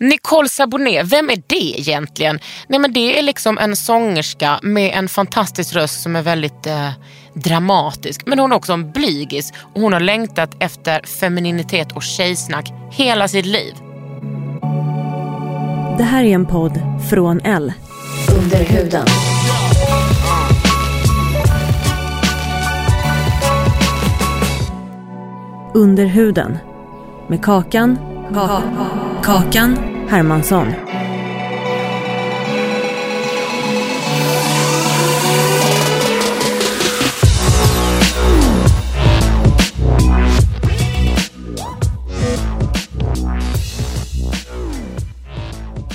Nicole Saboné, vem är det egentligen? Nej men Det är liksom en sångerska med en fantastisk röst som är väldigt eh, dramatisk. Men hon är också en blygis och hon har längtat efter femininitet och tjejsnack hela sitt liv. Det här är en podd från L. Under huden. Under huden. Med Kakan. Kakan Hermansson.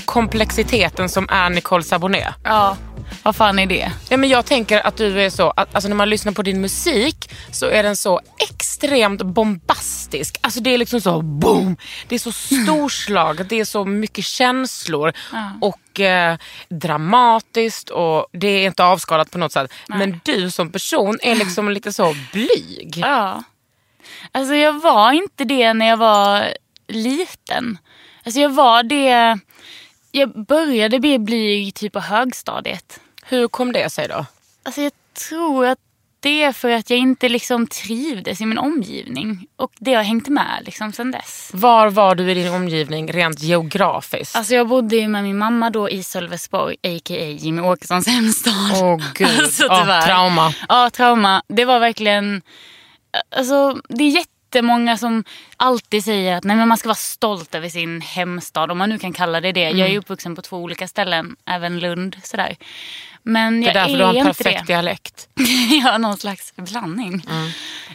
Komplexiteten som är Nicole Saboné. Ja, vad fan är det? Ja, men jag tänker att du är så, att, alltså när man lyssnar på din musik så är den så extremt bombastisk. Alltså det är liksom så boom. Det är så storslaget, det är så mycket känslor och eh, dramatiskt och det är inte avskalat på något sätt. Men du som person är liksom lite så blyg. Ja. Alltså jag var inte det när jag var liten. Alltså jag var det... Jag började bli blyg typ på högstadiet. Hur kom det sig då? Alltså jag tror att det är för att jag inte liksom trivdes i min omgivning. Och det har hängt med liksom sen dess. Var var du i din omgivning rent geografiskt? Alltså jag bodde ju med min mamma då i Sölvesborg, a.k.a. Jimmy Åkessons hemstad. Åh gud, Alltså, tyvärr. trauma. Ja, trauma. Det var verkligen... Alltså, det är jättemånga som alltid säger att nej, men man ska vara stolt över sin hemstad, om man nu kan kalla det det. Jag Mm. är uppvuxen på två olika ställen, även Lund. Sådär. Men Det är jag därför du har en perfekt det. dialekt. jag har någon slags blandning. Mm.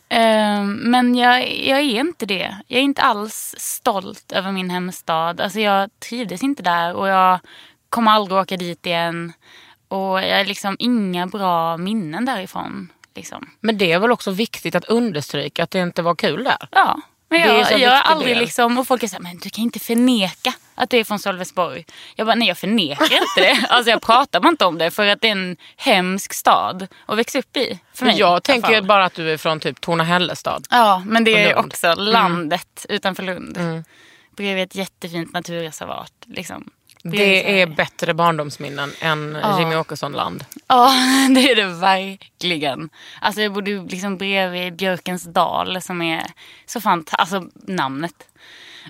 Ehm, men jag, jag är inte det. Jag är inte alls stolt över min hemstad. Alltså jag trivdes inte där och jag kommer aldrig åka dit igen. Och jag har liksom inga bra minnen därifrån. Liksom. Men det är väl också viktigt att understryka att det inte var kul där? Ja. Men jag, jag har aldrig del. liksom, och folk är såhär, men du kan inte förneka att du är från Sölvesborg. Jag bara, nej jag förnekar inte det. Alltså jag pratar bara inte om det för att det är en hemsk stad att växa upp i. För mig, jag tänker bara att du är från typ Torna-Hällestad. Ja, men det är också landet utanför Lund. Mm. Bredvid ett jättefint naturreservat. Liksom. Det är bättre barndomsminnen än Ja. Jimmy Åkesson-land. Ja, det är det verkligen. Alltså jag bodde liksom bredvid Björkens dal som är så fantastiskt, alltså namnet.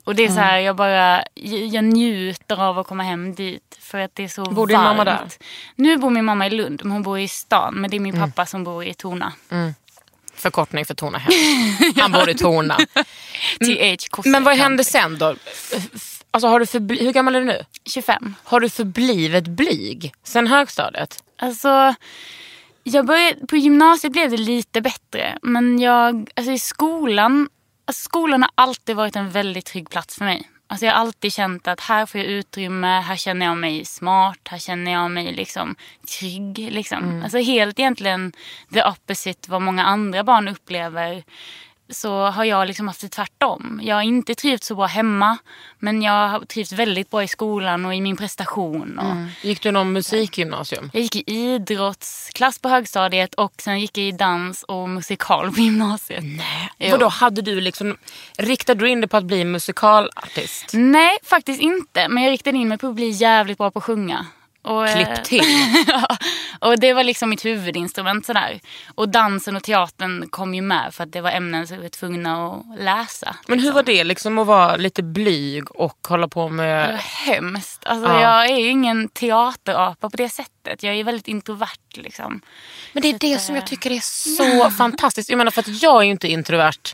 Och det är så här, jag bara, jag njuter av att komma hem dit för att det är så Bor din varmt. mamma där? Nu bor min mamma i Lund, men hon bor i stan. Men det är min pappa som bor i Torna. Förkortning för Torna hem. Han bor i Torna. TH Men vad hände sen då? Alltså, har du förbli- Hur gammal är du nu? 25. Har du förblivit blyg sen högstadiet? Alltså, jag började, på gymnasiet blev det lite bättre. Men jag, alltså i skolan, alltså skolan har alltid varit en väldigt trygg plats för mig. Alltså jag har alltid känt att här får jag utrymme, här känner jag mig smart, här känner jag mig liksom trygg. Liksom. Alltså helt egentligen the opposite vad många andra barn upplever så har jag liksom haft det tvärtom. Jag har inte trivts så bra hemma men jag har trivts väldigt bra i skolan och i min prestation. Och, Gick du någon musikgymnasium? jag gick i idrottsklass på högstadiet och sen gick jag i dans och musikal på gymnasiet. Nej. Vadå, hade du liksom, riktade du in dig på att bli musikalartist? Nej, faktiskt inte. Men jag riktade in mig på att bli jävligt bra på att sjunga. Och, eh, Klipp till. Och det var liksom mitt huvudinstrument sådär. Och dansen och teatern kom ju med för att det var ämnen som vi var tvungna att läsa. Men hur liksom. var det liksom att vara lite blyg och hålla på Det var med... hemskt. Alltså, Ja. Jag är ju ingen teaterapa på det sättet. Jag är väldigt introvert. Liksom. Men det är Så det som jag eh, tycker är så fantastiskt. Jag menar för att jag är ju inte introvert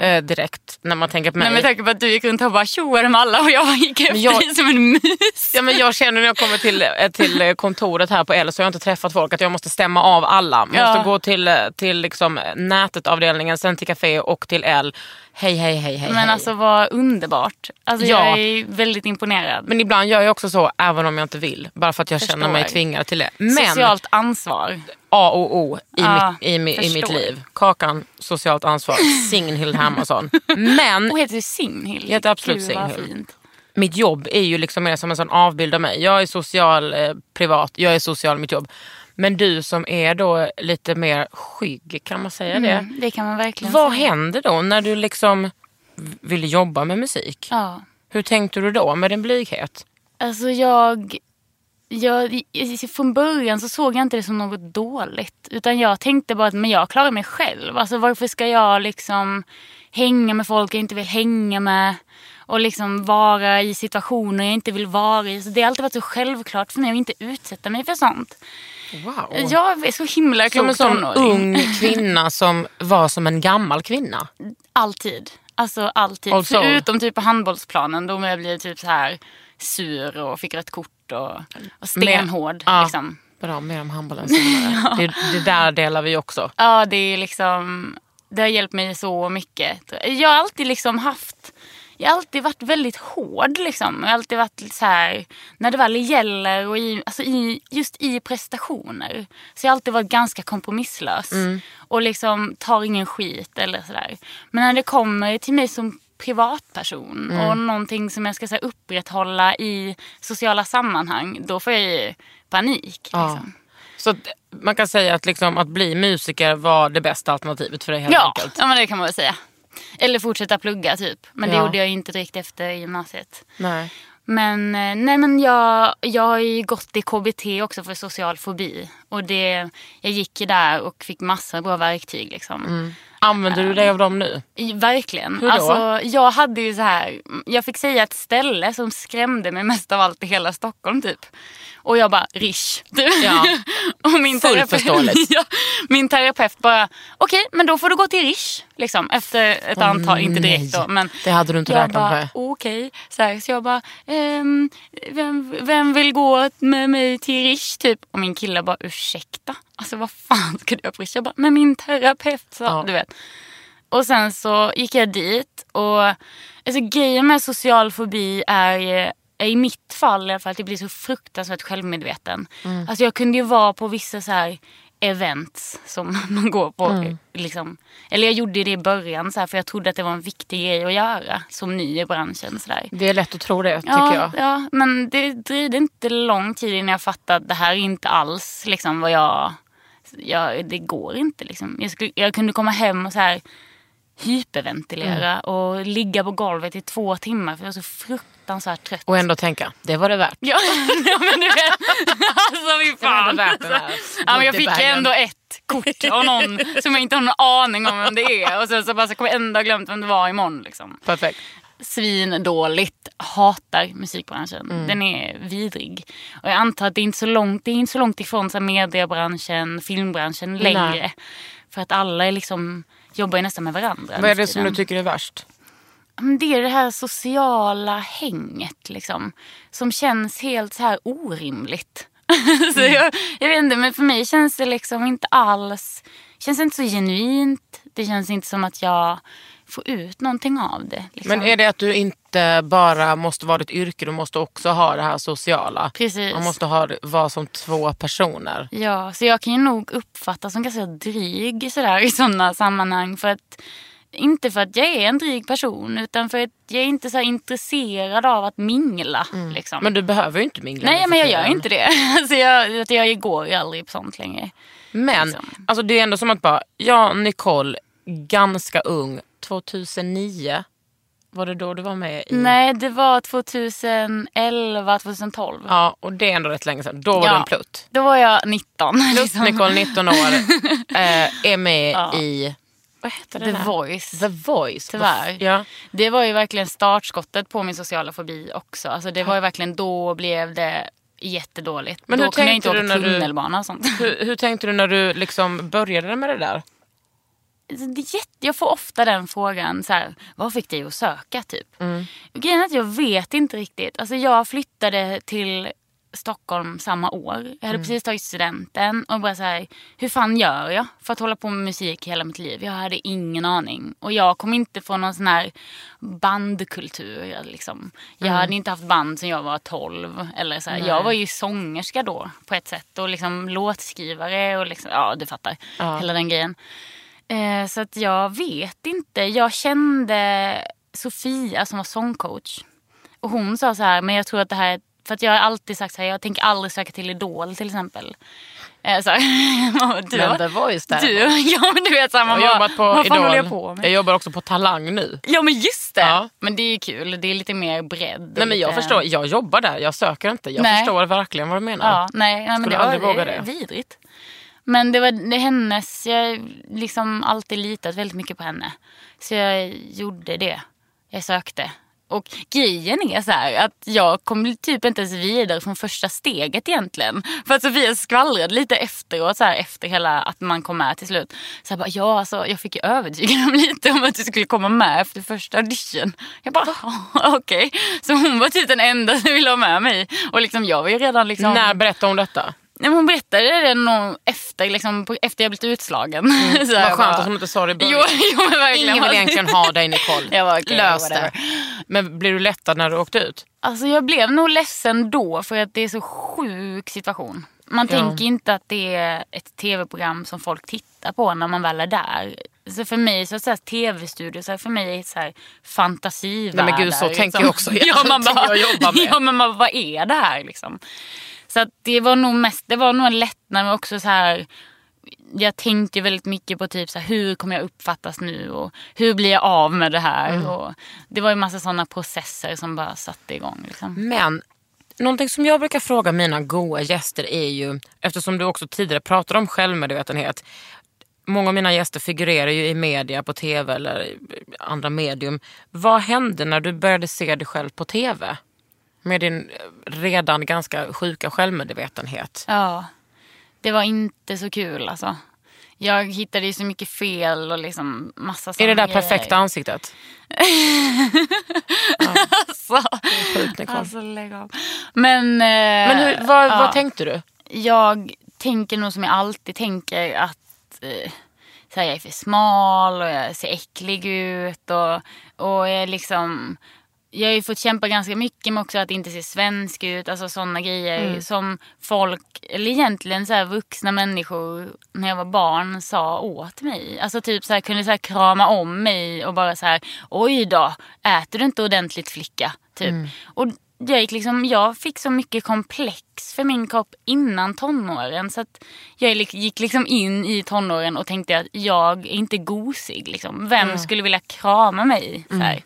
eh, direkt när man tänker på mig. Nej, med tanke på att du gick runt och bara tjoade med alla och jag gick efter jag- dig som en mus. Ja, men jag känner när jag kommer till, till eh, kontoret här på L så har jag inte träffat folk att jag måste stämma av alla. Jag måste Ja. gå till, eh, till liksom nätet-avdelningen, sen till café och till L. Hej, hej, hej, hej. Men hej. alltså vad underbart. Alltså, Ja. Jag är väldigt imponerad. men ibland gör jag också så även om jag inte vill. Bara för att jag känner mig Förstår. tvingad till det. Men Socialt ansvar. A och O i, Ja, mitt, i, i mitt förstår. liv. Kakan, socialt ansvar, Signhild Hermansson. Men Och heter Signhild? Jag heter absolut Signhild. Mitt jobb är ju liksom mer som en sån avbild av mig. Jag är social eh, privat, jag är social mitt jobb. Men du som är då lite mer skygg, kan man säga det? Mm, det kan man verkligen Vad säga. händer då när du liksom vill jobba med musik? Ja. Hur tänkte du då med din blyghet? Alltså jag, jag... Från början så såg jag inte det som något dåligt. Utan jag tänkte bara att men jag klarar mig själv. Alltså varför ska jag liksom hänga med folk jag inte vill hänga med? Och liksom vara i situationer jag inte vill vara i. Så det har alltid varit så självklart för mig att inte utsätta mig för sånt. Wow. Jag är så himla som en klok sån ung kvinna som var som en gammal kvinna. Alltid. Alltså alltid. Also. Förutom typ på handbollsplanen då jag blev typ så här sur och fick rött kort och, och stenhård. Ja. Liksom. Bra, mer om handbollen senare. det, det där delar vi också. Ja, det är liksom... Det har hjälpt mig så mycket. Jag har alltid liksom haft... Jag har alltid varit väldigt hård. Liksom. Jag har alltid varit så här... När det väl gäller och i, alltså i, just i prestationer. Så jag har alltid varit ganska kompromisslös. Och liksom tar ingen skit eller sådär. Men när det kommer till mig som privatperson och någonting som jag ska så här, upprätthålla i sociala sammanhang. Då får jag ju panik. Ja. Liksom. Så man kan säga att, liksom, att bli musiker var det bästa alternativet för dig helt Ja, enkelt. ja men det kan man väl säga. Eller fortsätta plugga typ. Men det Ja. gjorde jag inte direkt efter gymnasiet. Nej. Men, eh, nej, men jag, jag har ju gått i KBT också för social fobi. Och det, jag gick där och fick massor av bra verktyg. Liksom. Använder du dig av dem nu? Verkligen. Hur då? Alltså, jag hade ju så här, jag fick säga ett ställe som skrämde mig mest av allt i hela Stockholm typ. Och jag bara, Rish. Ja. och min Fullt terapeut, ja, min terapeut bara, okej men då får du gå till Rish. Liksom, efter ett Åh, antal, inte direkt nej. då. Men Det hade du inte räknat bara, med. Okej, så, här, så jag bara, ehm, vem, vem vill gå med mig till Rish typ? Och min kille bara, ursäkta? Alltså vad fan ska du göra på Rish? Jag bara, men min terapeut sa, Ja. du vet. Och sen så gick jag dit och alltså, grejen med social fobi är i mitt fall i alla fall att jag blir så fruktansvärt självmedveten. Mm. Alltså jag kunde ju vara på vissa så här events som man går på. Mm. Liksom. Eller jag gjorde det i början så här, för jag trodde att det var en viktig grej att göra som ny i branschen. Så där. Det är lätt att tro det, tycker Ja, jag. ja, men det dröjde inte lång tid innan jag fattade att det här är inte alls liksom, vad jag... jag det går inte. Liksom. Jag, skulle, jag kunde komma hem och så här hyperventilera Mm. och ligga på golvet i två timmar för jag var så fruktansvärt trött. Och ändå tänka, det var det värt. Ja, ja men du vet. Alltså fy Det var fan. ändå värt ja, men jag fick ändå ett kort av någon som jag inte har någon aning om vem det är. Och sen så bara så kommer jag ändå ha glömt vem det var imorgon. Liksom. Perfekt. Svindåligt. Hatar musikbranschen. Mm. Den är vidrig. Och jag antar att det är inte så långt, det är inte så långt ifrån så mediebranschen, filmbranschen längre. Nej. För att alla är liksom, jobbar ju nästan med varandra. Vad är det som du tycker är värst? Men det är det här sociala hänget liksom. Som känns helt så här orimligt. så jag, jag vet inte, men för mig känns det liksom inte alls... känns inte så genuint. Det känns inte som att jag får ut någonting av det. Liksom. Men är det att du inte bara måste vara ditt yrke, du måste också ha det här sociala? Precis. Man måste ha, vara som två personer. Ja, så jag kan ju nog uppfattas som ganska dryg sådär, i sådana sammanhang. För att, inte för att jag är en dryg person utan för att jag är inte så här intresserad av att mingla. Liksom. Men du behöver ju inte mingla Nej, nu men jag gör inte det. Alltså jag, att jag går ju aldrig på sånt längre. Men liksom. alltså, det är ändå som att bara, ja Nicole, ganska ung, 2009. Var det då du var med i? Nej, det var 2011, 2012. Ja, och det är ändå rätt länge sedan. Då var Ja. du en plutt. Då var jag 19. Plutt liksom. Nicole, 19 år, eh, är med Ja. i... Vad heter The den här? Voice. The Voice. Tyvärr. Ja. Det var ju verkligen startskottet på min sociala fobi också. Alltså det var ju verkligen då blev det jättedåligt. Men då kunde jag inte åka tunnelbana och sånt. Hur, hur tänkte du när du liksom började med det där? Alltså, det jätte, jag får ofta den frågan, så här, vad fick dig att söka? typ? Mm. Grejen är att jag vet inte riktigt. Alltså, jag flyttade till Stockholm samma år. Jag hade Mm. precis tagit studenten och bara så här, hur fan gör jag för att hålla på med musik hela mitt liv? Jag hade ingen aning. Och jag kom inte från någon sån här bandkultur. Liksom. Jag Mm. hade inte haft band sedan jag var 12. Eller så här. Jag var ju sångerska då på ett sätt. Och liksom låtskrivare och liksom, ja du fattar. Ja. Hela den grejen. Eh, så att jag vet inte. Jag kände Sofia som var sångcoach. Och hon sa så här, men jag tror att det här för att jag har alltid sagt så här, jag tänker aldrig söka till Idol till exempel. Eh, så här, du, Men The Voice där. du, ja men du vet så här, man Jag har jobbat på vad Idol. jag på med? Jag jobbar också på Talang nu. Ja men just det. Ja. Men det är kul, det är lite mer bredd. Nej men jag lite... förstår, jag jobbar där, jag söker inte. Jag Nej. förstår verkligen vad du menar. Ja, nej, nej men Skulle det var aldrig våga det. det. vidrigt. Men det var det hennes, jag liksom alltid litat väldigt mycket på henne. Så jag gjorde det. Jag sökte. Och grejen är så här att jag kom typ inte ens vidare från första steget egentligen. För att Sofia skvallrade lite efteråt, så här, efter hela att man kom med till slut. Så jag bara, ja alltså jag fick ju övertyga dem lite om att du skulle komma med efter första audition. Jag bara, "Ja, okej. Så hon var typ den enda som ville ha med mig. Och liksom jag var ju redan liksom... När berättade hon detta? Nej, hon berättade det nog efter, liksom, på, efter jag blivit utslagen. Så Vad skönt bara- att hon inte sa det i början. Jo, jo men verkligen. Ingen vill egentligen ha dig Nicole. Jag var okej, Lös det. Men blev du lättad när du åkte ut? Alltså jag blev nog ledsen då för att det är så sjuk situation. Man Ja. tänker inte att det är ett tv-program som folk tittar på när man väl är där. Så för mig så, så här, tv-studio så här, för mig är så här fantasivärldar. Nej, men gud, så tänker jag också. ja, man bara, jag jobbar med. ja men man, vad är det här liksom? Så det var nog mest, det var nog en lättnad men också så här jag tänkte väldigt mycket på typ så här, hur kommer jag uppfattas nu och hur blir jag av med det här. Mm. Och det var ju massa sådana processer som bara satte igång. Liksom. Men någonting som jag brukar fråga mina goa gäster är ju, eftersom du också tidigare pratade om självmedvetenhet. Många av mina gäster figurerar ju i media, på tv eller andra medium. Vad hände när du började se dig själv på tv? Med din redan ganska sjuka självmedvetenhet. Ja, det var inte så kul alltså. Jag hittade ju så mycket fel och liksom massa Är såna det där grejer. perfekta ansiktet? Alltså, Sjukt alltså lägg av. Men, eh, Men hur, vad, ja. vad tänkte du? Jag tänker nog som jag alltid tänker att eh, så här, jag är för smal och jag ser äcklig ut. Och, och jag är liksom... Jag har ju fått kämpa ganska mycket med också att inte se svensk ut. Alltså sådana grejer som folk, eller egentligen så vuxna människor när jag var barn sa åt mig. Alltså typ så här, kunde så här krama om mig och bara så här, oj då, äter du inte ordentligt flicka? Typ. Och jag, gick liksom, jag fick så mycket komplex för min kropp innan tonåren. Så att jag gick liksom in i tonåren och tänkte att jag är inte gosig. Liksom. Vem skulle vilja krama mig? Så här.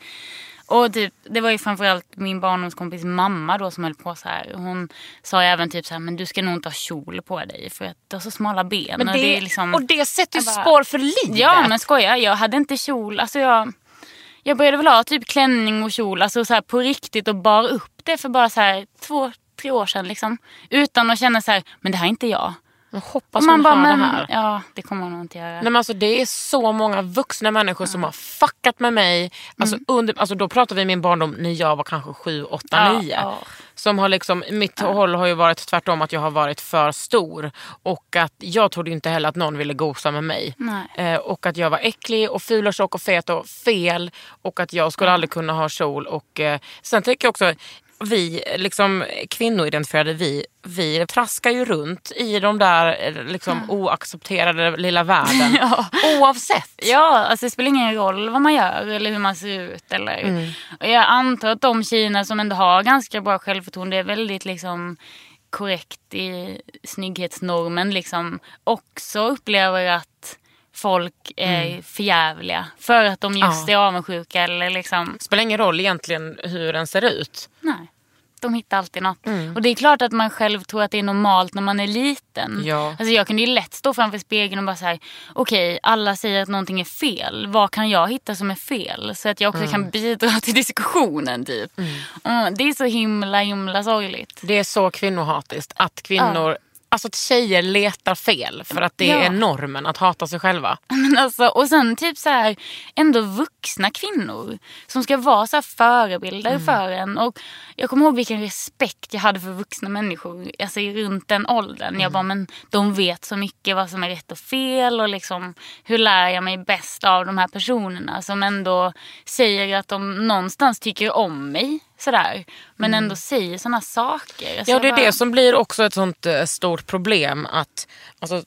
Och typ, det var ju framförallt min barndomskompis mamma då som höll på så här. Hon sa ju även typ så här, men du ska nog inte ha kjol på dig för att du har så smala ben. Men och det, det är liksom... och det sätter ju spår för livet. Ja men skoja, jag hade inte kjol. Alltså jag, jag började väl ha typ klänning och kjol alltså så här på riktigt och bar upp det för bara så här två, tre år sedan liksom. Utan att känna så här, men det här är inte jag. Jag hoppas Och man, man bara, hör men det här. ja det kommer nog inte göra. Nej, men alltså, det är så många vuxna människor som har fuckat med mig. Alltså, under, alltså, då pratar vi min barndom när jag var kanske 7, 8, Ja, 9. ja. Som har liksom, mitt håll har ju varit tvärtom att jag har varit för stor. Och att jag trodde inte heller att någon ville gosa med mig. Eh, och att jag var äcklig och ful och tjock och fet och fel. Och att jag skulle aldrig kunna ha kjol. Och, eh, sen tänker jag också, vi liksom, kvinnoidentifierade, vi, vi traskar ju runt i de där eh, liksom, oaccepterade lilla världen. Ja. Oavsett. Ja, alltså det spelar ingen roll vad man gör eller hur man ser ut. Eller. Och jag antar att de tjejerna som ändå har ganska bra självförtroende är väldigt liksom korrekt i snygghetsnormen liksom också upplever att folk är förjävliga. För att de just Ja. är avundsjuka eller liksom Spelar ingen roll egentligen hur den ser ut. Nej. De hittar alltid något. Och det är klart att man själv tror att det är normalt när man är liten. Ja. Alltså jag kunde ju lätt stå framför spegeln och bara säga okej alla säger att någonting är fel. Vad kan jag hitta som är fel? Så att jag också kan bidra till diskussionen typ. Mm, det är så himla himla sorgligt. Det är så kvinnohatiskt att kvinnor, alltså att tjejer letar fel för att det Ja. är normen att hata sig själva. Men alltså, och sen typ så här, ändå vuxna kvinnor som ska vara så förebilder för en. Och jag kommer ihåg vilken respekt jag hade för vuxna människor alltså, runt den åldern. Jag bara, men de vet så mycket vad som är rätt och fel och liksom hur lär jag mig bäst av de här personerna som ändå säger att de någonstans tycker om mig. Sådär. Men ändå säger sådana saker. Alltså, Ja, det är bara- det som blir också ett sånt eh, stort problem. att alltså,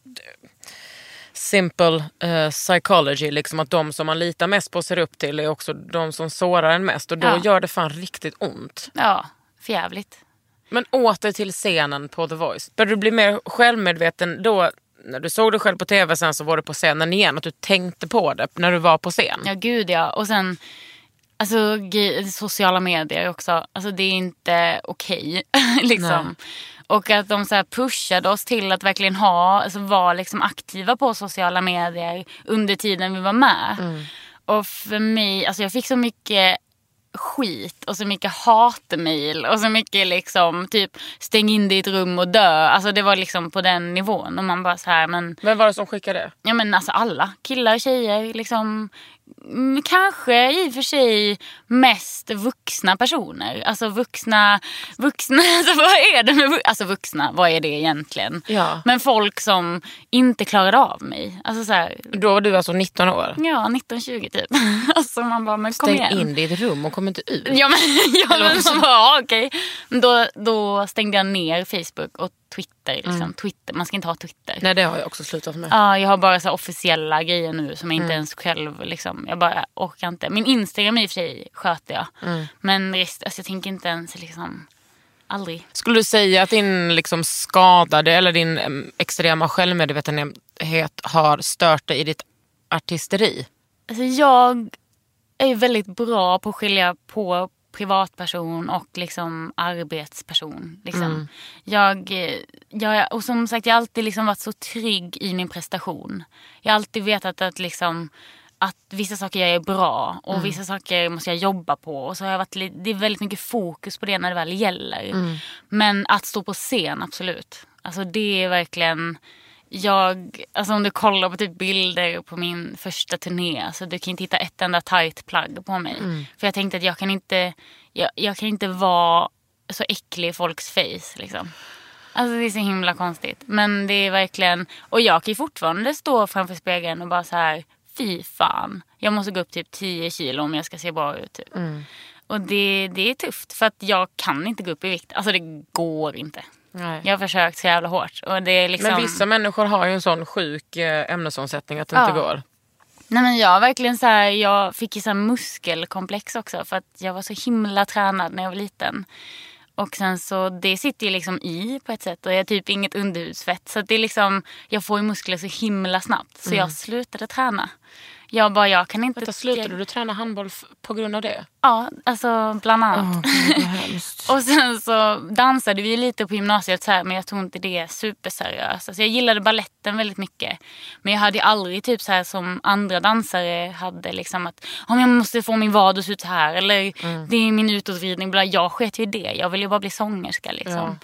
Simple eh, psychology, liksom att de som man litar mest på och ser upp till är också de som sårar en mest. Och då Ja. gör det fan riktigt ont. Ja, förjävligt. Men åter till scenen på The Voice. Började du bli mer självmedveten då? När du såg dig själv på tv sen så var du på scenen igen. Att du tänkte på det när du var på scen. Ja, gud ja. Och sen alltså, sociala medier också. Alltså det är inte okej. liksom. Och att de så pushade oss till att verkligen ha, alltså vara liksom aktiva på sociala medier under tiden vi var med. Och för mig, alltså jag fick så mycket skit och så mycket hatmejl och så mycket liksom typ stäng in dig i ett rum och dö. Alltså det var liksom på den nivån. Och man bara så här men Vem var det som skickade? Ja men alltså alla, killar, tjejer, liksom mm, Kanske i och för sig mest vuxna personer. Alltså vuxna, vuxna, alltså vad är det med vu- alltså vuxna, vad är det egentligen? Ja. Men folk som inte klarade av mig. Alltså så här, Då var du alltså 19 år. ja 19-20 typ. Alltså man bara, men kom Stäng igen. in dig i ett rum och kom inte ut. Ja men, ja, men man bara, ja, okej. Då, då stängde jag ner Facebook och Twitter. Liksom. Twitter. Man ska inte ha Twitter. Nej det har jag också slutat med. Ja, jag har bara så officiella grejer nu som jag Mm. inte ens själv liksom, jag bara orkar inte. Min Instagram i och för sig sköter jag. Mm. Men rest, alltså, jag tänker inte ens liksom, aldrig. Skulle du säga att din liksom skadade eller din em, extrema självmedvetenhet har stört dig i ditt artisteri? Alltså jag är väldigt bra på att skilja på privatperson och liksom arbetsperson. Liksom. Mm. Jag, eh, jag, och som sagt, jag har alltid liksom varit så trygg i min prestation. Jag har alltid vetat att, liksom, att vissa saker jag är bra och Mm. vissa saker måste jag jobba på. Och så har jag varit, det är väldigt mycket fokus på det när det väl gäller. Mm. Men att stå på scen, absolut. Alltså det är verkligen jag, alltså om du kollar på typ bilder på min första turné, alltså du kan inte hitta ett enda tight plagg på mig. För jag tänkte att jag kan inte, jag, jag kan inte vara så äcklig i folks face liksom. Alltså det är så himla konstigt. Men det är verkligen, och jag kan ju fortfarande stå framför spegeln och bara så här, fy fan. Jag måste gå upp typ 10 kilo om jag ska se bra ut. Typ. Och det, det är tufft för att jag kan inte gå upp i vikt. Alltså det går inte. Nej. Jag har försökt så jävla hårt. Och det är liksom... Men vissa människor har ju en sån sjuk eh, ämnesomsättning att det inte Ja. går. Nej men jag verkligen så här, jag fick ju så muskelkomplex också för att jag var så himla tränad när jag var liten. Och sen så, det sitter ju liksom i på ett sätt och jag har typ inget underhudsfett. Så det är liksom, jag får ju muskler så himla snabbt. Så jag slutade träna. Jag bara, jag kan inte... Vänta, slutade du träna handboll på grund av det? Ja, alltså bland annat. och sen så dansade vi lite på gymnasiet så här, men jag tog inte det superseriöst. Alltså jag gillade balletten väldigt mycket. Men jag hade aldrig typ så här som andra dansare hade liksom att om jag måste få min vad att se ut här eller det är min utåtvridning. Bla. Jag sket ju i det. Jag ville ju bara bli sångerska liksom.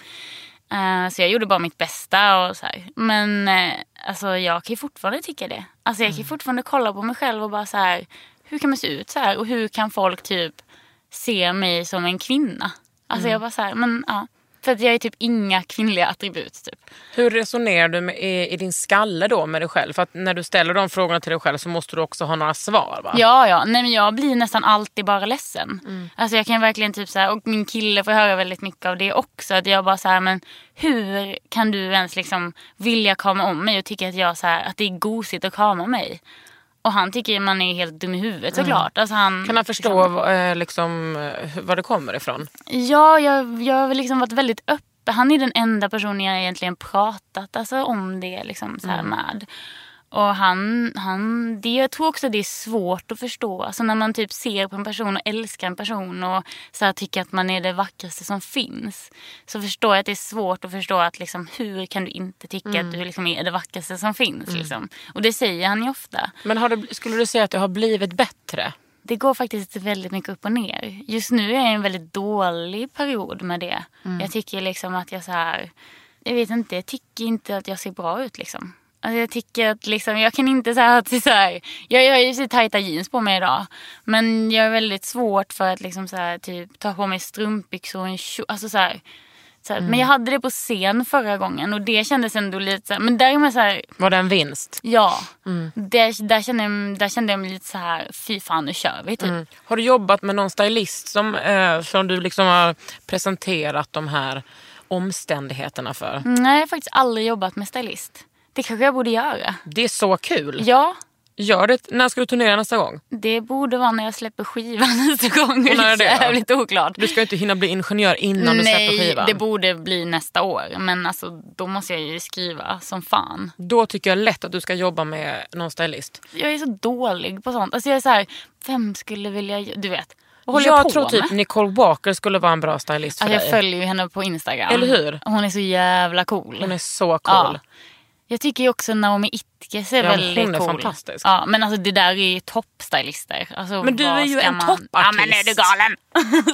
Eh, så jag gjorde bara mitt bästa och så här. Men eh, alltså jag kan ju fortfarande tycka det. Alltså jag kan ju fortfarande kolla på mig själv och bara så här. Hur kan man se ut så här? Och hur kan folk typ se mig som en kvinna? Alltså jag bara så här, men ja. För att jag är typ inga kvinnliga attribut typ. Hur resonerar du med, i, i din skalle då med dig själv? För att när du ställer de frågorna till dig själv så måste du också ha några svar va? Ja, ja. Nej, men jag blir nästan alltid bara ledsen. Alltså jag kan verkligen typ så här, och min kille får höra väldigt mycket av det också. Att jag bara så här, men hur kan du ens liksom vilja krama om mig och tycka att jag så här, att det är gosigt att krama mig? Och han tycker man är helt dum i huvudet såklart. Alltså han, Kan han förstå vad, eh, liksom, eh, var det kommer ifrån? Ja, jag, jag har liksom varit väldigt öppen. Han är den enda personen jag egentligen pratat alltså, om det liksom, så här, med. Och han, han, det, jag tror också det är svårt att förstå. Alltså när man typ ser på en person och älskar en person och så här tycker att man är det vackraste som finns. Så förstår jag att det är svårt att förstå att liksom, hur kan du inte tycka att du liksom är det vackraste som finns. Liksom. Och det säger han ju ofta. Men det, skulle du säga att det har blivit bättre? Det går faktiskt väldigt mycket upp och ner. Just nu är jag i en väldigt dålig period med det. Jag tycker liksom att jag så här... Jag vet inte, jag tycker inte att jag ser bra ut liksom. Alltså jag tycker att liksom, jag kan inte säga att så här, jag, jag har ju så tajta jeans på mig idag. Men jag är väldigt svårt för att liksom så här, typ, ta på mig strumpbyxor och en kjol. Alltså så här, så här, Men jag hade det på scen förra gången och det kändes ändå lite så men där är man så här, Var det en vinst? ja. Där, där, kände jag, där kände jag mig lite så här, fy fan nu kör vi typ. Har du jobbat med någon stylist som, eh, som du liksom har presenterat de här omständigheterna för? Nej, jag har faktiskt aldrig jobbat med stylist. Det kanske jag borde göra. Det är så kul. Ja, Gör det. När ska du turnera nästa gång? det borde vara när jag släpper skivan nästa gång. Och när är det jävligt oklart. Du ska ju inte hinna bli ingenjör innan du släpper Nej, skivan. det borde bli nästa år. Men alltså, då måste jag ju skriva som fan. Då tycker jag lätt att du ska jobba med någon stylist. Jag är så dålig på sånt. Alltså jag är så här, vem skulle vilja... Du vet. Jag jag, tror med? typ Nicole Walker skulle vara en bra stylist för Alltså, jag dig. följer ju henne på Instagram. Eller hur? Hon är så jävla cool. Hon är så cool. Ja. Jag tycker också Naomi Itkes är Ja, väldigt hon är cool. fantastisk. Ja, men alltså det där är ju toppstylister. Alltså, Men du är ju en man... toppartist. Ja men är du galen?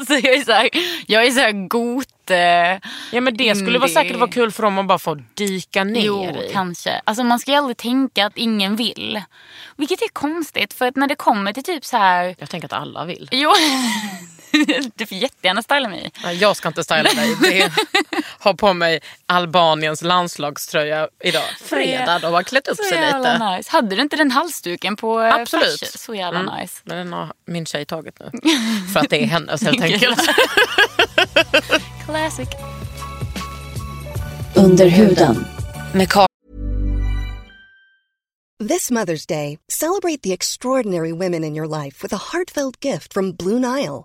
så jag är så här, jag är så här got... eh, Ja men det skulle vara säkert vara kul för dem att bara få dyka ner Jo, i. kanske. Alltså man ska ju aldrig tänka att ingen vill. Vilket är konstigt för att när det kommer till typ så här... Jag tänker att alla vill. Jo, du får jättegärna styla mig. Nej, jag ska inte styla dig. Det har på mig Albaniens landslagströja idag. Fredag, de har klätt upp Så sig jävla lite. nice. Hade du inte den halsduken på eh, Absolut. flashen? Så jävla Mm. nice. Men den har min tjej tagit nu. För att det är hennes helt enkelt. Classic. Under huden. Med This Mother's Day, celebrate the extraordinary women in your life with a heartfelt gift from Blue Nile.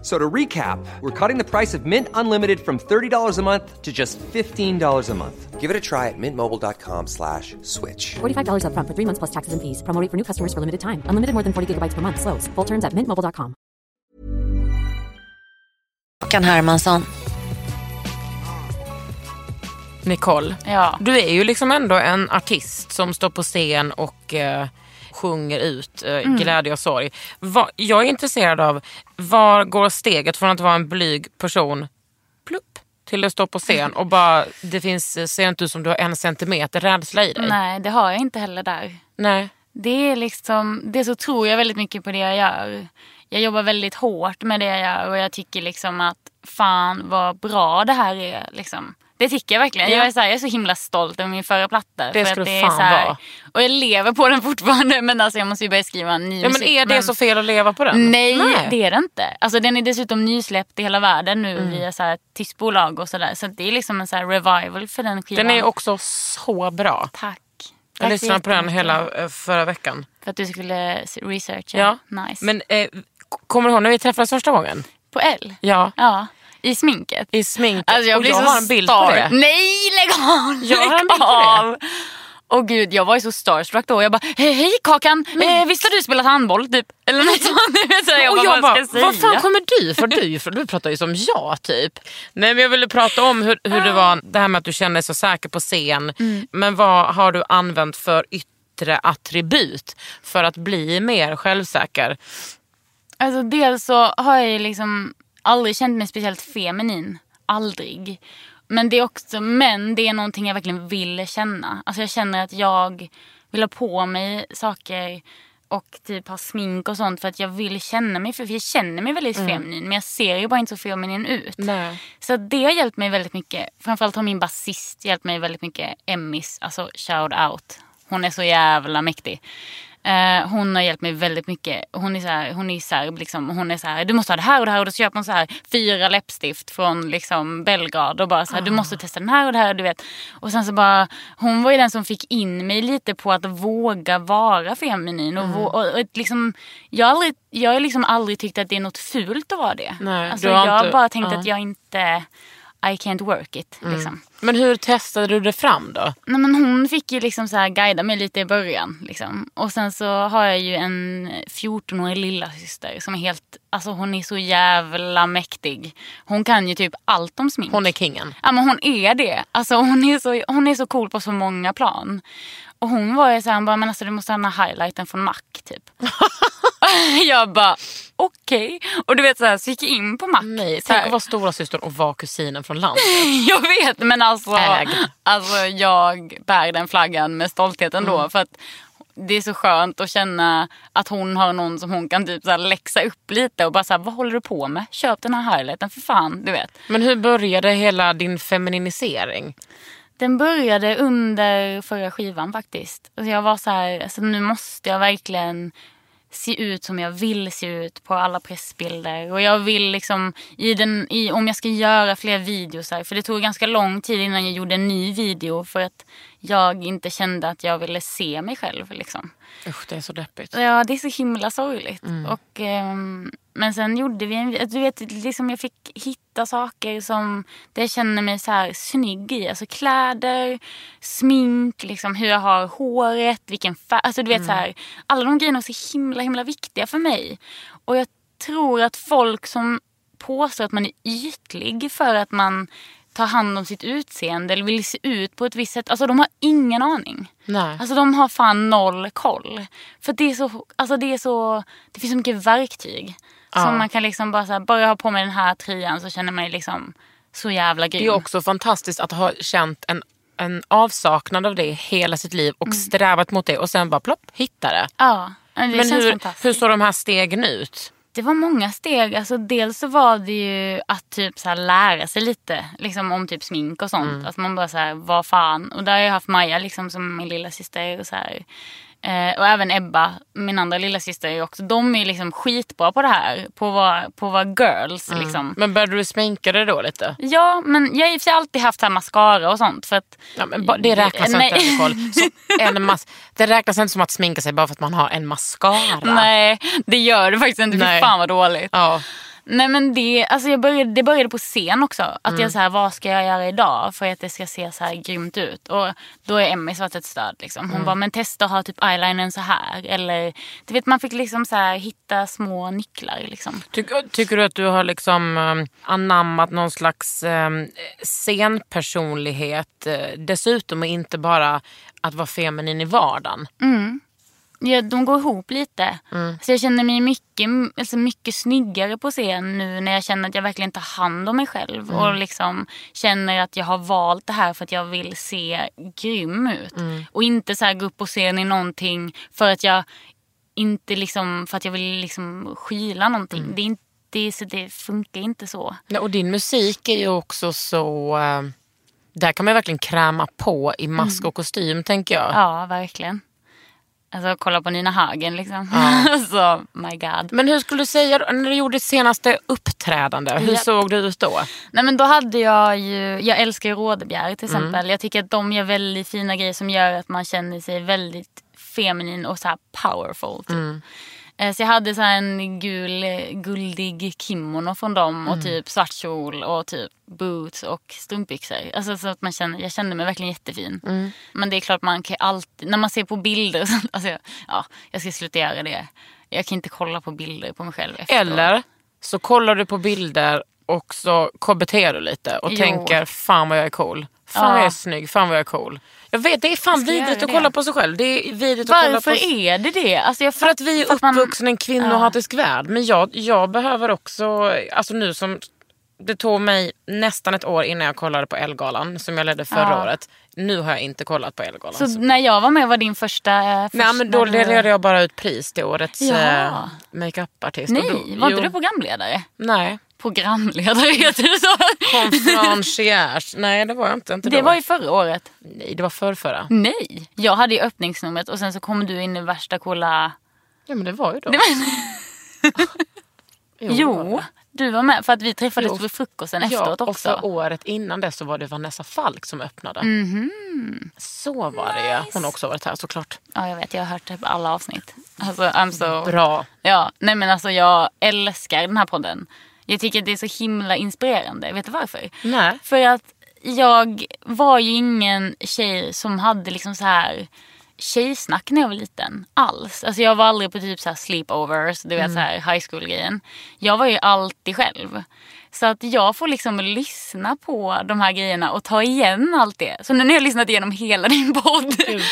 F- So to recap, we're cutting the price of Mint Unlimited from $30 a month to just $15 a month. Give it a try at mintmobile.com slash switch. $45 upfront for three months plus taxes and fees. Promo rate for new customers for limited time. Unlimited more than 40 gigabytes per month. Slows. Full terms at mintmobile.com. Håkan Hermansson. Nicole, Ja. du är ju liksom ändå en artist som står på scen och eh, sjunger ut eh, Mm. glädje och sorg. Va, jag är intresserad av, var går steget från att vara en blyg person plupp, till att stå på scen och bara, det finns, ser inte ut som du har en centimeter rädsla i dig. Nej, det har jag inte heller där. Nej. Det är liksom, det så tror jag väldigt mycket på det jag gör. Jag jobbar väldigt hårt med det jag gör och jag tycker liksom att fan vad bra det här är. Liksom. Det tycker jag verkligen. Ja. Jag, är så här, jag är så himla stolt över min förra platta. Det för ska att är fan här, vara. Och jag lever på den fortfarande men alltså jag måste ju börja skriva en ny Ja, men musik. är det så fel att leva på den? Nej, det är det inte. Alltså, den är dessutom nysläppt i hela världen nu Mm. via så här, tyst bolag och sådär. Så det är liksom en så revival för den skivan. Den är också så bra. Tack. Jag Tack lyssnade på den hela eh, förra veckan. För att du skulle researcha. Ja. Nice. Men eh, kommer du ihåg när vi träffades första gången? På L? Ja. Ja. I sminket? I sminket. Alltså jag och blir jag har en bild star. på det. Nej, lägg av! Jag har en bild på av! Åh gud, jag var ju så starstruck då. Jag bara, hej, hej Kakan, eh, visst har du spelat handboll? Typ. Eller något sånt. så jag och bara, jag vad bara, vad säga? fan kommer du för? Du, du pratar ju som jag typ. Nej men jag ville prata om hur, hur det var, det här med att du kände dig så säker på scen. Mm. Men vad har du använt för yttre attribut för att bli mer självsäker? Alltså dels så har jag ju liksom aldrig känt mig speciellt feminin. Aldrig. Men det är också, men det är någonting jag verkligen vill känna. Alltså jag känner att jag vill ha på mig saker och typ ha smink och sånt för att jag vill känna mig, för jag känner mig väldigt feminin men jag ser ju bara inte så feminin ut. Nej. Så det har hjälpt mig väldigt mycket. Framförallt har min basist hjälpt mig väldigt mycket. Emmis, alltså shout out. Hon är så jävla mäktig. Eh, hon har hjälpt mig väldigt mycket. Hon är, så här, hon är serb. Liksom. Hon är så här, du måste ha det här och det här. Och då köper hon så här, fyra läppstift från liksom, Belgrad. Och bara så här, du måste testa den här och det här. Du vet. Och sen så bara, hon var ju den som fick in mig lite på att våga vara feminin. Och, vå- och, och liksom, jag har aldrig, jag liksom aldrig tyckt att det är något fult att vara det. Nej, alltså, du har jag har inte- bara tänkt ja. att jag inte, I can't work it. Liksom. Men hur testade du det fram då? Nej, men hon fick ju liksom så här guida mig lite i början. Liksom. Och sen så har jag ju en 14-årig lillasyster som är helt, alltså hon är så jävla mäktig. Hon kan ju typ allt om smink. Hon är kingen. Ja men hon är det. Alltså hon är så, hon är så cool på så många plan. Och hon var ju såhär, hon bara, men alltså du måste ha den här highlighten från Mac typ. jag bara, okej. Och du vet så, här, så gick jag in på Mac. Nej, så tänk här. att vara stora syster och vara kusinen från landet. Jag vet men alltså, Äg. alltså jag bär den flaggan med stolthet ändå. Mm. För att det är så skönt att känna att hon har någon som hon kan typ så här läxa upp lite och bara så här, vad håller du på med? Köp den här highlighten för fan, du vet. Men hur började hela din femininisering? Den började under förra skivan faktiskt. Alltså jag var så här, alltså nu måste jag verkligen se ut som jag vill se ut på alla pressbilder. Och jag vill liksom, i den, i, om jag ska göra fler videos här, för det tog ganska lång tid innan jag gjorde en ny video för att jag inte kände att jag ville se mig själv. Liksom. Usch, det är så deppigt. Ja, det är så himla sorgligt. Mm. Och, ehm, men sen gjorde vi en... Du vet, liksom jag fick hitta saker som där jag känner mig så här snygg i. Alltså kläder, smink, liksom hur jag har håret, vilken färg. Alltså du vet så här, alla de grejerna är så himla, himla viktiga för mig. Och jag tror att folk som påstår att man är ytlig för att man tar hand om sitt utseende eller vill se ut på ett visst sätt. Alltså de har ingen aning. Nej. Alltså de har fan noll koll. För det är så, alltså det är så, det finns så mycket verktyg. Som man kan liksom bara så här, bara jag har på mig den här tröjan så känner man mig liksom så jävla grym. Det är också fantastiskt att ha känt en, en avsaknad av det hela sitt liv och strävat mot det och sen bara plopp, hitta det. Ja, det Men hur, hur såg de här stegen ut? Det var många steg. Alltså, dels så var det ju att typ så lära sig lite liksom, om typ smink och sånt. Att man bara så här, vad fan. Och där har jag haft Maja liksom, som min lilla syster och så här. Eh, och även Ebba, min andra lilla syster är också. De är liksom skitbra på det här. På att vara, på att vara girls. Liksom. Men började du sminka dig då lite? Ja, men jag har i och för sig alltid haft här mascara och sånt. För att, Ja, men det räknas Nej. inte Nicole. Så en mas- det räknas inte som att sminka sig bara för att man har en mascara. Nej, det gör det faktiskt inte. Fy fan vad dåligt. Ja. Nej men det, alltså jag började, det började på scen också. Att Mm. jag så här, vad ska jag göra idag för att det ska se så här grymt ut? Och då är Emmy varit ett stöd. Liksom. Hon Mm. bara, men testa att ha typ eyelinern så här. Eller, du vet man fick liksom så här, hitta små nycklar. Liksom. Tycker, tycker du att du har liksom um, anammat någon slags um, scenpersonlighet uh, dessutom och inte bara att vara feminin i vardagen? Ja, de går ihop lite. Mm. Så jag känner mig mycket, alltså mycket snyggare på scen nu när jag känner att jag verkligen tar hand om mig själv. Mm. Och liksom känner att jag har valt det här för att jag vill se grym ut. Mm. Och inte så här gå upp på scen i någonting för att jag inte liksom, för att jag vill liksom skyla någonting. Mm. Det, inte, det, så det funkar inte så. Ja, och din musik är ju också så... Uh, där kan man verkligen kräma på i mask och kostym tänker jag. Ja, verkligen. Alltså kolla på Nina Hagen liksom. alltså, my god. Men hur skulle du säga när du gjorde ditt senaste uppträdande? Hur Ja. såg du ut då? Nej men då hade jag ju, jag älskar ju Rådebjer till exempel. Jag tycker att de gör väldigt fina grejer som gör att man känner sig väldigt feminin och så powerful. Typ. Eh, Så jag hade så en gul, eh, guldig kimono från dem och typ svart kjol och typ boots och strumpbyxor. Alltså så att man känner, jag kände mig verkligen jättefin. Men det är klart man kan alltid, när man ser på bilder och sånt, alltså jag, ja, jag ska sluta göra det. Jag kan inte kolla på bilder på mig själv efteråt. Eller så kollar du på bilder och så KBT du lite och Jo. tänker fan vad jag är cool. Fan Ja. vad jag är snygg, fan vad jag är cool. Jag vet, det är fan vidrigt att kolla på sig själv. Det är vidrigt att kolla Varför på är det det? Alltså jag För att vi är uppvuxna i en kvinnohatisk värld. Men jag, jag behöver också, alltså nu som det tog mig nästan ett år innan jag kollade på Elgalan som jag ledde förra Ja. året. Nu har jag inte kollat på Elgalan. Så när jag var med var din första... eh, först Nej men då delade jag bara ut pris till årets Jaha. eh, makeup-artist. Nej, då, var inte jo. du programledare? Nej. Programledare heter det så? Conferenciers. Nej det var jag inte. inte Det då. var ju förra året. Nej det var förrförra. Nej, jag hade ju öppningsnumret och sen så kom du in i värsta coola... Ja men det var ju då. Det var... jo, du var med för att vi träffades Jo. på frukosten Ja, efteråt och också. för året innan det så var det Vanessa Falk som öppnade. Mhm. Så var det ju. Hon har också varit här såklart. Ja, jag vet. Jag har hört typ alla avsnitt. Alltså, I'm so... Bra. Ja, nej men alltså jag älskar den här podden. Jag tycker att det är så himla inspirerande. Vet du varför? Nej. För att jag var ju ingen tjej som hade liksom så här tjejsnack när jag var liten. Alls. Alltså jag var aldrig på typ så här sleepovers, du vet så här high school grejen. Jag var ju alltid själv. Så att jag får liksom lyssna på de här grejerna och ta igen allt det. Så nu när jag har lyssnat igenom hela din podd Gud,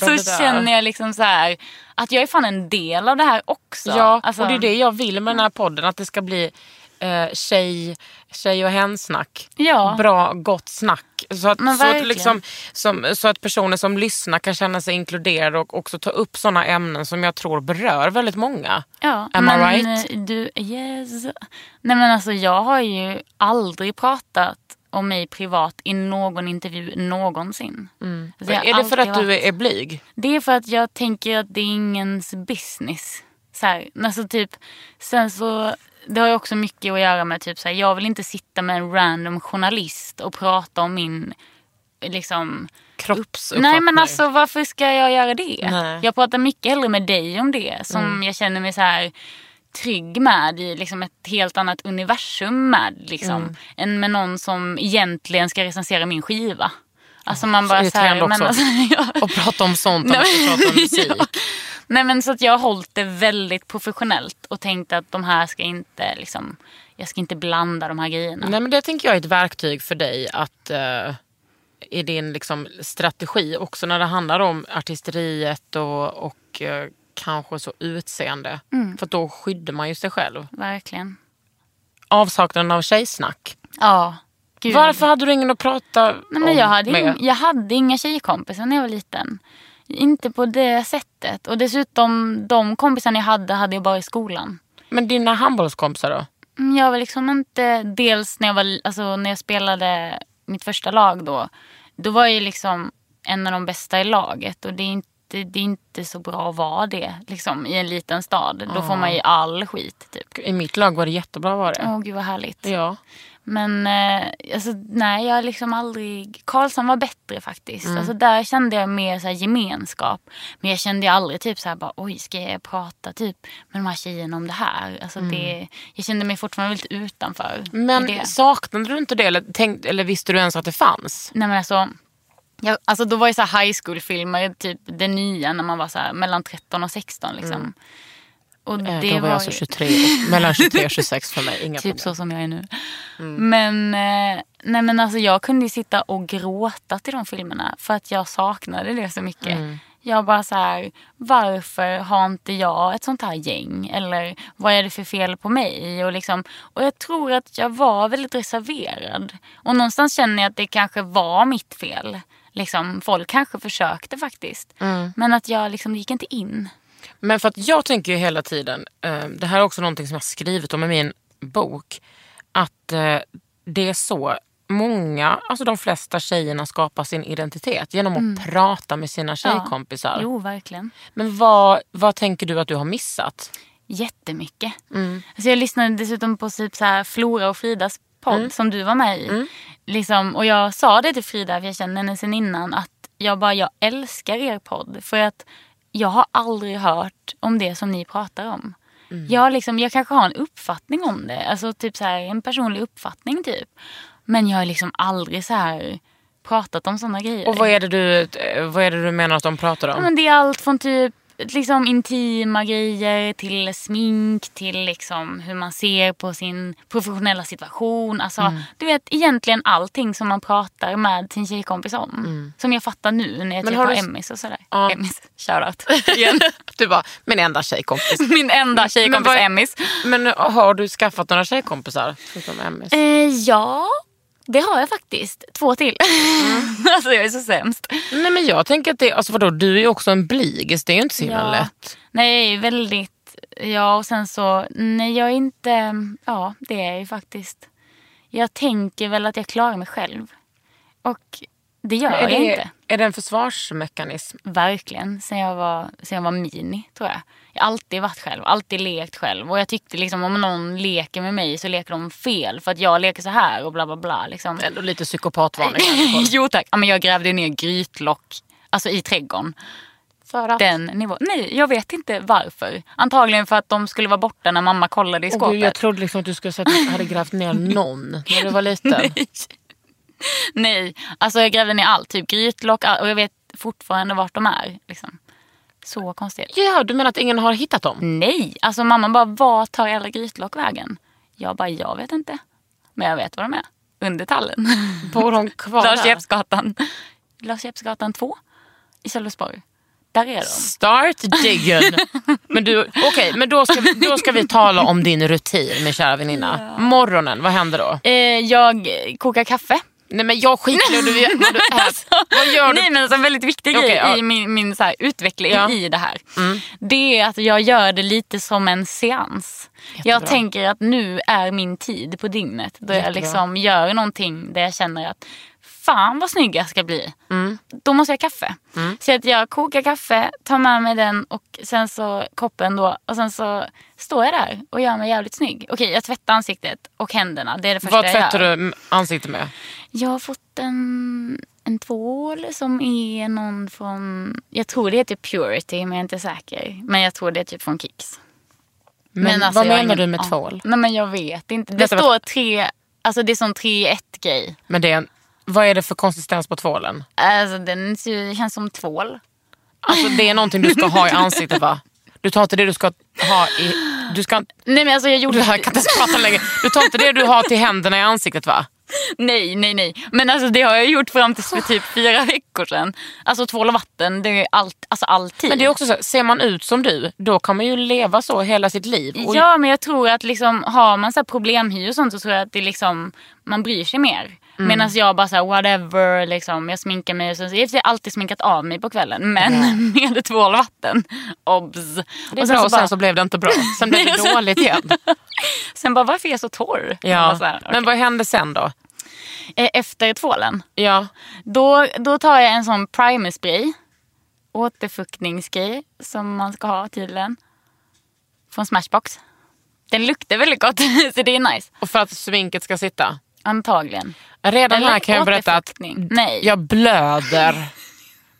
så känner jag liksom så här att jag är fan en del av det här också. Ja, Alltså- och det är det jag vill med den här podden. Att det ska bli eh, tjej, tjej och hensnack. Ja. Bra, gott snack. Så att, så, att liksom, som, så att personer som lyssnar kan känna sig inkluderade och också ta upp sådana ämnen som jag tror berör väldigt många. Ja, Am I men right? eh, du, yes. Nej men alltså jag har ju aldrig pratat om mig privat i någon intervju någonsin. Alltså, jag har är det för att du varit- är blyg? Det är för att jag tänker att det är ingens business. Så här, alltså typ, sen så, det har ju också mycket att göra med typ så här, jag vill inte sitta med en random journalist och prata om min liksom Kroppsuppfattning. Nej men alltså varför ska jag göra det? Nej. Jag pratar mycket hellre med dig om det som Mm. jag känner mig så här trygg med i liksom ett helt annat universum med. Liksom, Mm. Än med någon som egentligen ska recensera min skiva. Alltså man bara så här, irriterande men också. alltså, ja. Och prata om sånt ska prata om musik. ja. Nej men så att jag har hållit det väldigt professionellt och tänkt att de här ska inte liksom, jag ska inte blanda de här grejerna. Nej men det tänker jag är ett verktyg för dig att eh, i din liksom, strategi också när det handlar om artisteriet och, och eh, kanske så utseende. Mm. För då skyddar man ju sig själv. Verkligen. Avsaknaden av tjejsnack. Ja. Gud. Varför hade du ingen att prata Nej, men om jag, hade med? ing- jag hade inga tjejkompisar när jag var liten. Inte på det sättet. Och dessutom, de kompisarna jag hade, hade jag bara i skolan. Men dina handbollskompisar då? Mm, Jag var liksom inte, dels när jag, var, alltså, när jag spelade mitt första lag då. Då var jag liksom en av de bästa i laget. Och det är inte, det är inte så bra att vara det liksom, i en liten stad. Då får man ju all skit. Typ. I mitt lag var det jättebra var det. Åh gud vad härligt. Ja. Men eh, alltså, nej, jag har liksom aldrig... Karlsson var bättre faktiskt. Mm. Alltså, där kände jag mer så gemenskap. Men jag kände ju aldrig typ så här, bara, oj, ska jag prata typ med de här tjejerna om det här? Alltså, det, jag kände mig fortfarande lite utanför. Men saknade du inte det? Eller, tänk, eller visste du ens att det fanns? Nej men alltså, jag, alltså då var ju så här high school-filmer typ det nya när man var så här, mellan 13 och 16 liksom. Och Eh, det då var jag alltså ju- 23, och- mellan 23 och 26 för mig. Inga Typ problem. så som jag är nu. Mm. Men, eh, nej men alltså jag kunde sitta och gråta till de filmerna för att jag saknade det så mycket. Mm. Jag bara så här, varför har inte jag ett sånt här gäng? Eller vad är det för fel på mig? Och, liksom, och jag tror att jag var väldigt reserverad. Och någonstans känner jag att det kanske var mitt fel. Liksom, folk kanske försökte faktiskt. Mm. Men att jag liksom, det gick inte in. Men för att jag tänker ju hela tiden, eh, det här är också någonting som jag skrivit om i min bok, att eh, det är så många, alltså de flesta tjejerna skapar sin identitet genom att prata med sina tjejkompisar. Jo, verkligen. Men vad, vad tänker du att du har missat? Jättemycket. Mm. Alltså jag lyssnade dessutom på typ så här Flora och Fridas podd Mm. som du var med i. Liksom, och jag sa det till Frida, för jag känner henne sen innan, att jag bara jag älskar er podd. För att jag har aldrig hört om det som ni pratar om. Mm. Jag, liksom, jag kanske har en uppfattning om det, alltså typ så här, en personlig uppfattning typ. Men jag har liksom aldrig så här pratat om sådana grejer. Och vad är det du, eh, vad är det du menar att de pratar om? Ja, men det är allt från typ liksom intima grejer till smink till liksom hur man ser på sin professionella situation. Alltså, Mm. Du vet egentligen allting som man pratar med sin tjejkompis om. Som jag fattar nu när jag Mm. Men på du- Emmys och sådär. Ja. Emmys, shoutout igen. Du bara, min enda tjejkompis. Min enda tjejkompis vad- Emmis. Men har du skaffat några tjejkompisar? Förutom Emmis? Eh, ja, det har jag faktiskt. Två till. alltså jag är så sämst. Nej men jag tänker att det, alltså vadå, du är ju också en bligis, det är ju inte så himla Ja. lätt. Nej, väldigt. Ja, och sen så, nej jag är inte, ja det är jag ju faktiskt. Jag tänker väl att jag klarar mig själv. Och det gör är, jag det, inte. är det en försvarsmekanism? Verkligen, sen jag, var, sen jag var mini tror jag. Jag har alltid varit själv, alltid lekt själv. Och jag tyckte liksom om någon leker med mig så leker de fel för att jag leker så här och bla bla bla. Liksom. Ändå lite psykopatvarning. jo tack, ja, men jag grävde ner grytlock alltså i trädgården. För att? Den nivån. Nej, jag vet inte varför. Antagligen för att de skulle vara borta när mamma kollade i skåpet. jag trodde liksom att du skulle säga att du hade grävt ner någon när du var liten. Nej. Nej, alltså jag grävde ner allt. Typ grytlock och jag vet fortfarande vart de är. Liksom. Så konstigt. Ja, du menar att ingen har hittat dem? Nej, alltså mamma bara, var tar alla grytlock vägen? Jag bara, jag vet inte. Men jag vet var de är. Under tallen. Bor de kvar Lars? Jeppsgatan. Lars Jeppsgatan 2 i Sölvesborg. Där är de. Start digging. men du, okej, men då ska, vi, då ska vi tala om din rutin min kära väninna. Morgonen, vad händer då? Eh, jag kokar kaffe. Nej men jag skiter i vad du, vad du äter. Vad gör du? Nej men alltså en väldigt viktig Okej, grej ja. i min, min så här, utveckling Ja. i det här. Det är att jag gör det lite som en seans. Jag tänker att nu är min tid på dygnet. Då jag Jättebra. liksom gör någonting där jag känner att fan vad snygg jag ska bli. Då måste jag ha kaffe. Så att jag kokar kaffe, tar med mig den och sen så koppen då. Och sen så står jag där och gör mig jävligt snygg. Okej jag tvättar ansiktet och händerna. Det är det första Vad jag tvättar gör. du ansiktet med? Jag har fått en, en tvål som är någon från... Jag tror det heter Purity men jag är inte säker. Men jag tror det är typ från Kicks. Men, alltså, vad jag menar ingen- du med ja. tvål? Nej men jag vet inte. Det Vänta, står tre... Alltså det är som tre i ett grej. Men det vad är det för konsistens på tvålen? Alltså den känns som tvål. Alltså det är någonting du ska ha i ansiktet va? Du tar inte det du ska ha i... Du, ska, Nej men alltså jag gjorde... du här kan inte prata längre. Du tar inte det du har till händerna i ansiktet va? Nej, nej, nej. Men alltså det har jag gjort fram till för typ fyra veckor sedan. Alltså tvål och vatten, det är allt, alltså alltid. Men det är också så, ser man ut som du, då kan man ju leva så hela sitt liv. Och Ja, men jag tror att liksom, har man så här problemhy och sånt så tror jag att det liksom, man bryr sig mer. Mm. Medan jag bara så här, whatever, liksom, jag sminkar mig. Och så, jag har alltid sminkat av mig på kvällen. Men med tvål och vatten. Obs! det är bra och sen så blev det inte bra. Sen blev det och sen- dåligt igen. sen bara, varför är jag så torr? Ja. bara så här, okej. Men vad hände sen då? Eh, Efter tvålen, Ja. då, då tar jag en sån primerspray. Återfuktningsgrej som man ska ha tydligen. Från Smashbox. Den luktar väldigt gott så det är nice. Och för att sminket ska sitta? Antagligen. Redan Eller här kan jag berätta att. Nej. jag blöder.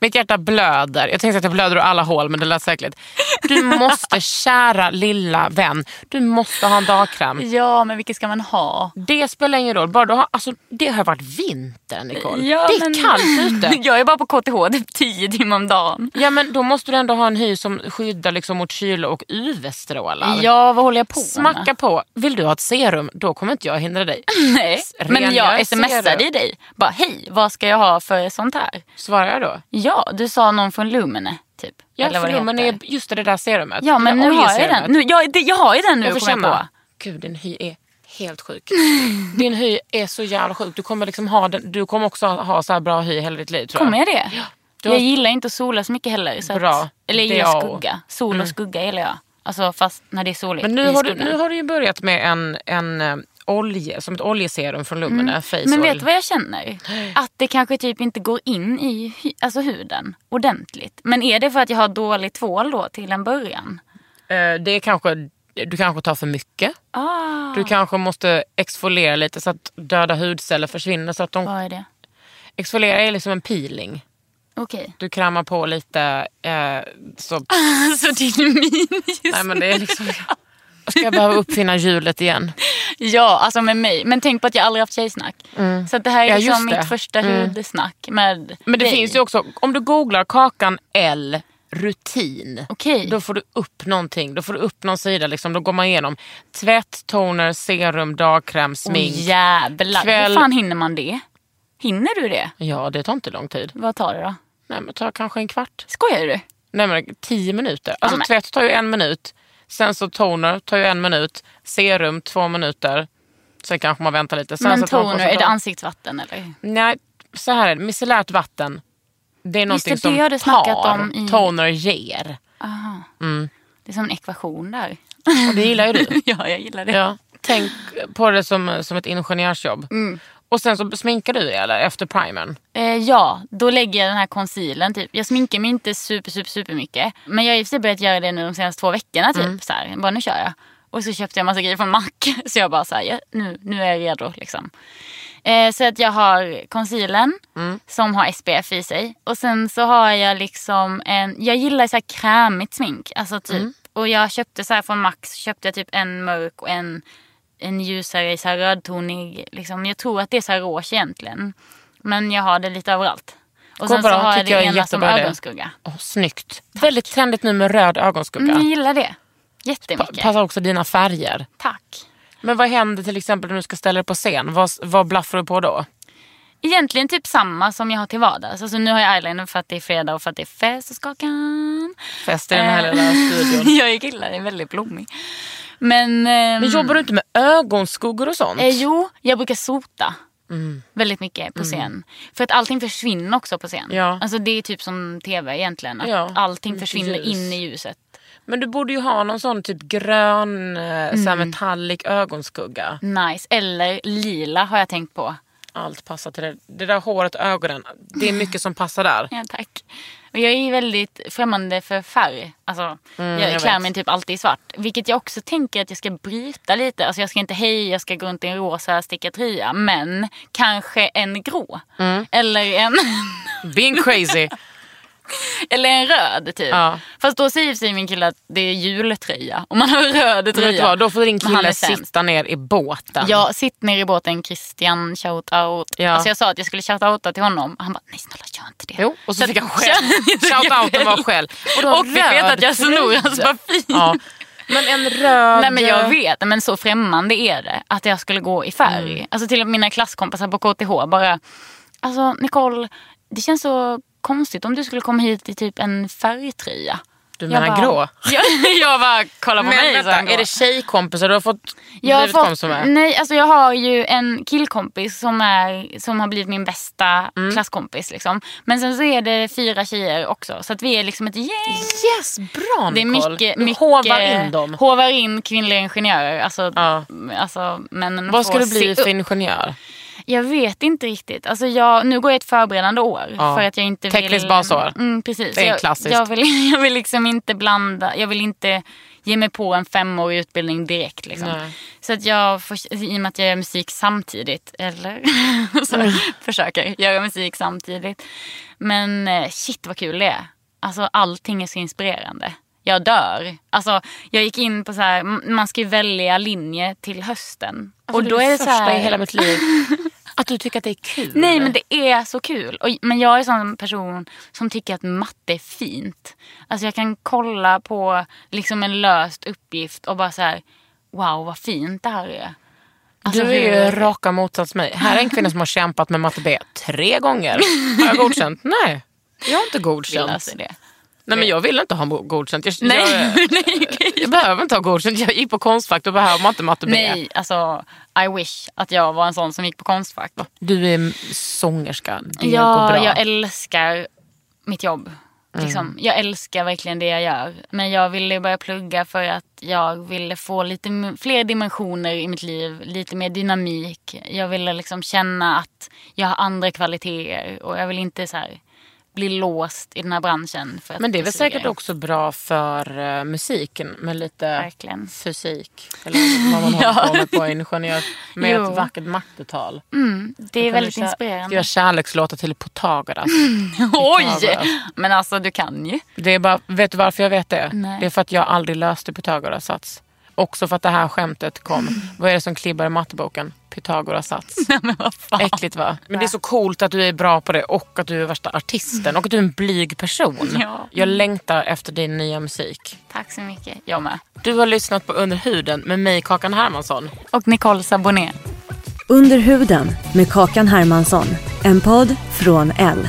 Mitt hjärta blöder. Jag tänkte att jag blöder ur alla hål men det lät säkert. Du måste, kära lilla vän, du måste ha en dagkräm. Ja, men vilken ska man ha? Det spelar ingen roll. Bara du har, alltså, det har varit vinter Nicole. Ja, det är men- kallt ute. Jag är bara på KTH typ 10 timmar om dagen. Ja men då måste du ändå ha en hy som skyddar liksom mot kyla och UV-strålar. Ja, vad håller jag på Smacka med? på. Vill du ha ett serum, då kommer inte jag hindra dig. Nej, men Rengör jag smsade dig. Bara, hej, vad ska jag ha för sånt här? Svarar jag då? Ja, du sa någon från Lumene, typ. Ja, Eller det heter. är just det där serumet. Ja, men Det nu har jag den. Nu, jag, det, jag har ju den nu, Jag kommer jag på. Gud, din hy är helt sjuk. Din hy är så jävla sjuk. Du kommer, liksom ha den, du kommer också ha så här bra hy hela ditt liv tror Kommer jag. jag det? Du har- Jag gillar inte att sola så mycket heller. Så Bra. Att, eller jag Det gillar skugga. Sol och skugga gillar jag. Alltså fast när det är soligt. Men nu har, du, nu har du ju börjat med en, en eh, olje, som ett oljeserum från Lumene, Face Mm. Men vet du vad jag känner? Att det kanske typ inte går in i alltså huden ordentligt. Men är det för att jag har dålig tvål då till en början? Eh, Det är kanske, du kanske tar för mycket. Ah, Du kanske måste exfoliera lite så att döda hudceller försvinner. Så att de, vad är det? exfoliera är liksom en peeling. Okej. Du krämar på lite eh, så... Så din min Nej men det är liksom... Ska jag behöva uppfinna hjulet igen? Ja, alltså med mig. Men tänk på att jag aldrig haft tjejsnack. Så att det här är Ja, liksom mitt första Mm. hudsnack med Men det dig. finns ju också, om du googlar Kakan L rutin. Okej. Då får du upp någonting. Då får du upp någon sida. Liksom. Då går man igenom tvätt, toner, serum, dagkräm, smink. Åh jävlar. Kväll- Hur fan hinner man det? Hinner du det? Ja, det tar inte lång tid. Vad tar det då? Nej, men tar kanske en kvart. Skojar du? Nej men tio minuter. Alltså Ja, men- tvätt tar ju en minut. Sen så toner tar ju en minut. Serum två minuter. Sen kanske man väntar lite. Sen Men tar toner, är det ansiktsvatten eller? Nej, så här är det. Micellärt vatten. Det är någonting det, som det har du snackat par om i- toner ger. Det är som en ekvation där. Och det gillar ju du. ja, jag gillar det. Ja. Tänk på det som, som ett ingenjörsjobb. Mm. Och sen så sminkar du dig eller efter primern. Eh, ja, då lägger jag den här concealern. Typ. Jag sminkar mig inte super, super, super mycket. Men jag har i och för sig börjat göra det nu de senaste två veckorna. Typ. Så här. Bara nu kör jag. Och så köpte jag massa grejer från Mac. Så jag bara så här, ja, nu, nu är jag redo. Liksom. Eh, så att jag har concealern som har SPF i sig. Och sen så har jag liksom en, jag gillar så här krämigt smink. Alltså typ. Och jag köpte så här från Max, köpte jag typ en mörk och en, en ljusare så här rödtonig. Liksom. Jag tror att det är så här rouge egentligen. Men jag har det lite överallt. Och Går sen så bra, har jag det jag ena som ögonskugga. Oh, snyggt. Väldigt trendigt nu med röd ögonskugga. Mm, jag gillar det. Pa- Jättemycket. passar också dina färger. Tack. Men vad händer till exempel när du ska ställa dig på scen? Vad, vad blaffar du på då? Egentligen typ samma som jag har till vardags. Alltså, nu har jag eyeliner för att det är fredag och för att det är fest och skakan. Fest i den här Eh, lilla studion. jag gillar det, är väldigt blommig. Men, ehm, Men jobbar du inte med ögonskuggor och sånt? eh, jo, jag brukar sota. Mm. Väldigt mycket på scen. För att allting försvinner också på scen. Ja. Alltså det är typ som tv egentligen. Att Ja, allting försvinner ljus. in i ljuset. Men du borde ju ha någon sån typ grön, eh, Mm. så metallic ögonskugga. Nice. Eller lila har jag tänkt på. Allt passar till det. Det där håret ögonen, det är mycket som passar där. Ja, tack. Och jag är väldigt främmande för färg. Alltså, jag, jag klär mig typ alltid i svart. Vilket jag också tänker att jag ska bryta lite. Alltså jag ska inte hej, jag ska gå runt i en rosa stickad tröja. Men kanske en grå. Mm. Eller, en, Being crazy. eller en röd typ. Ja. Fast då säger sig min kille att det är jultröja. Om man har en röd tröja. vad, då får din kille sitta ner i båten. Ja, sitt ner i båten Christian, shout out. Ja. Alltså jag sa att jag skulle shout outa till honom. Han bara, nej snälla gör inte det. Jo, och så Så fick han skäll. Shoutouten var skäll. Och, då fick veta att jag snor hans parfym. Ja. Men en röd... Nej men jag vet, men så främmande är det att jag skulle gå i färg. Mm. Alltså till och mina klasskompisar på KTH bara, alltså Nicole, det känns så konstigt om du skulle komma hit i typ en färgtröja. Du Jag menar bara- grå? Jag, jag bara, kolla på Men mig. vänta, är det tjejkompisar du har fått jag har fått, med? nej, alltså jag har ju en killkompis som, är, som har blivit min bästa Mm. klasskompis. Liksom. Men sen så är det fyra tjejer också. Så att vi är liksom ett gäng. Yes, bra Det är Nicole. mycket, Du mycket hovar in dem. Hovar in kvinnliga ingenjörer. Alltså, Ja. alltså, männen Vad ska du bli för upp. Jag vet inte riktigt. Alltså jag, nu går jag ett förberedande år. Ja. För att jag inte Tekniskt vill... basår. Mm, precis. Det är jag, klassiskt. Jag vill, jag vill liksom inte blanda. Jag vill inte ge mig på en femårig utbildning direkt. Liksom. Så att jag, får, i och med att jag gör musik samtidigt, eller så Mm. försöker göra musik samtidigt. Men eh, shit vad kul det är. Alltså allting är så inspirerande. Jag dör. Alltså jag gick in på så här, man ska ju välja linje till hösten. Och då är det så här... i hela mitt liv. Att du tycker att det är kul. Nej men det är så kul. Och, men jag är en sån person som tycker att matte är fint. Alltså jag kan kolla på liksom en löst uppgift och bara så här, wow vad fint det här är. Alltså, du är ju hur- raka motsats mig. Här är en kvinna som har kämpat med matte B tre gånger. Har jag godkänt? Nej, jag har inte godkänt. alltså det. Nej men jag vill inte ha godkänt. Jag, Nej, jag, nej, jag behöver inte ha godkänt. Jag gick på Konstfack, då behöver man inte matte B. nej, alltså I wish att jag var en sån som gick på Konstfack. Du är sångerska. Det går Ja, bra. jag älskar mitt jobb. Mm. Liksom. Jag älskar verkligen det jag gör. Men jag ville börja plugga för att jag ville få lite fler dimensioner i mitt liv. Lite mer dynamik. Jag ville liksom känna att jag har andra kvaliteter. Och jag vill inte så här bli låst i den här branschen. Men det är väl säkert också bra för uh, musiken med lite Verkligen. fysik. Eller vad man håller på med på ingenjör. Med Jo. ett vackert mattetal. Mm, det är väldigt inspirerande. Skriva kärlekslåtar till Pythagoras. Oj! Pythagoras. Men alltså du kan ju. Det är bara, vet du varför jag vet det? Nej. Det är för att jag aldrig löste Pythagoras sats. Också för att det här skämtet kom. Vad är det som klibbar i matteboken? Pythagoras sats. Men vad fan. Äckligt va? Men det är så coolt att du är bra på det och att du är värsta artisten och att du är en blyg person. Ja. Jag längtar efter din nya musik. Tack så mycket. Jag med. Du har lyssnat på Under huden med mig Kakan Hermansson. Och Nicole Saboné. Under huden med Kakan Hermansson. En podd från L.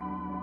Thank you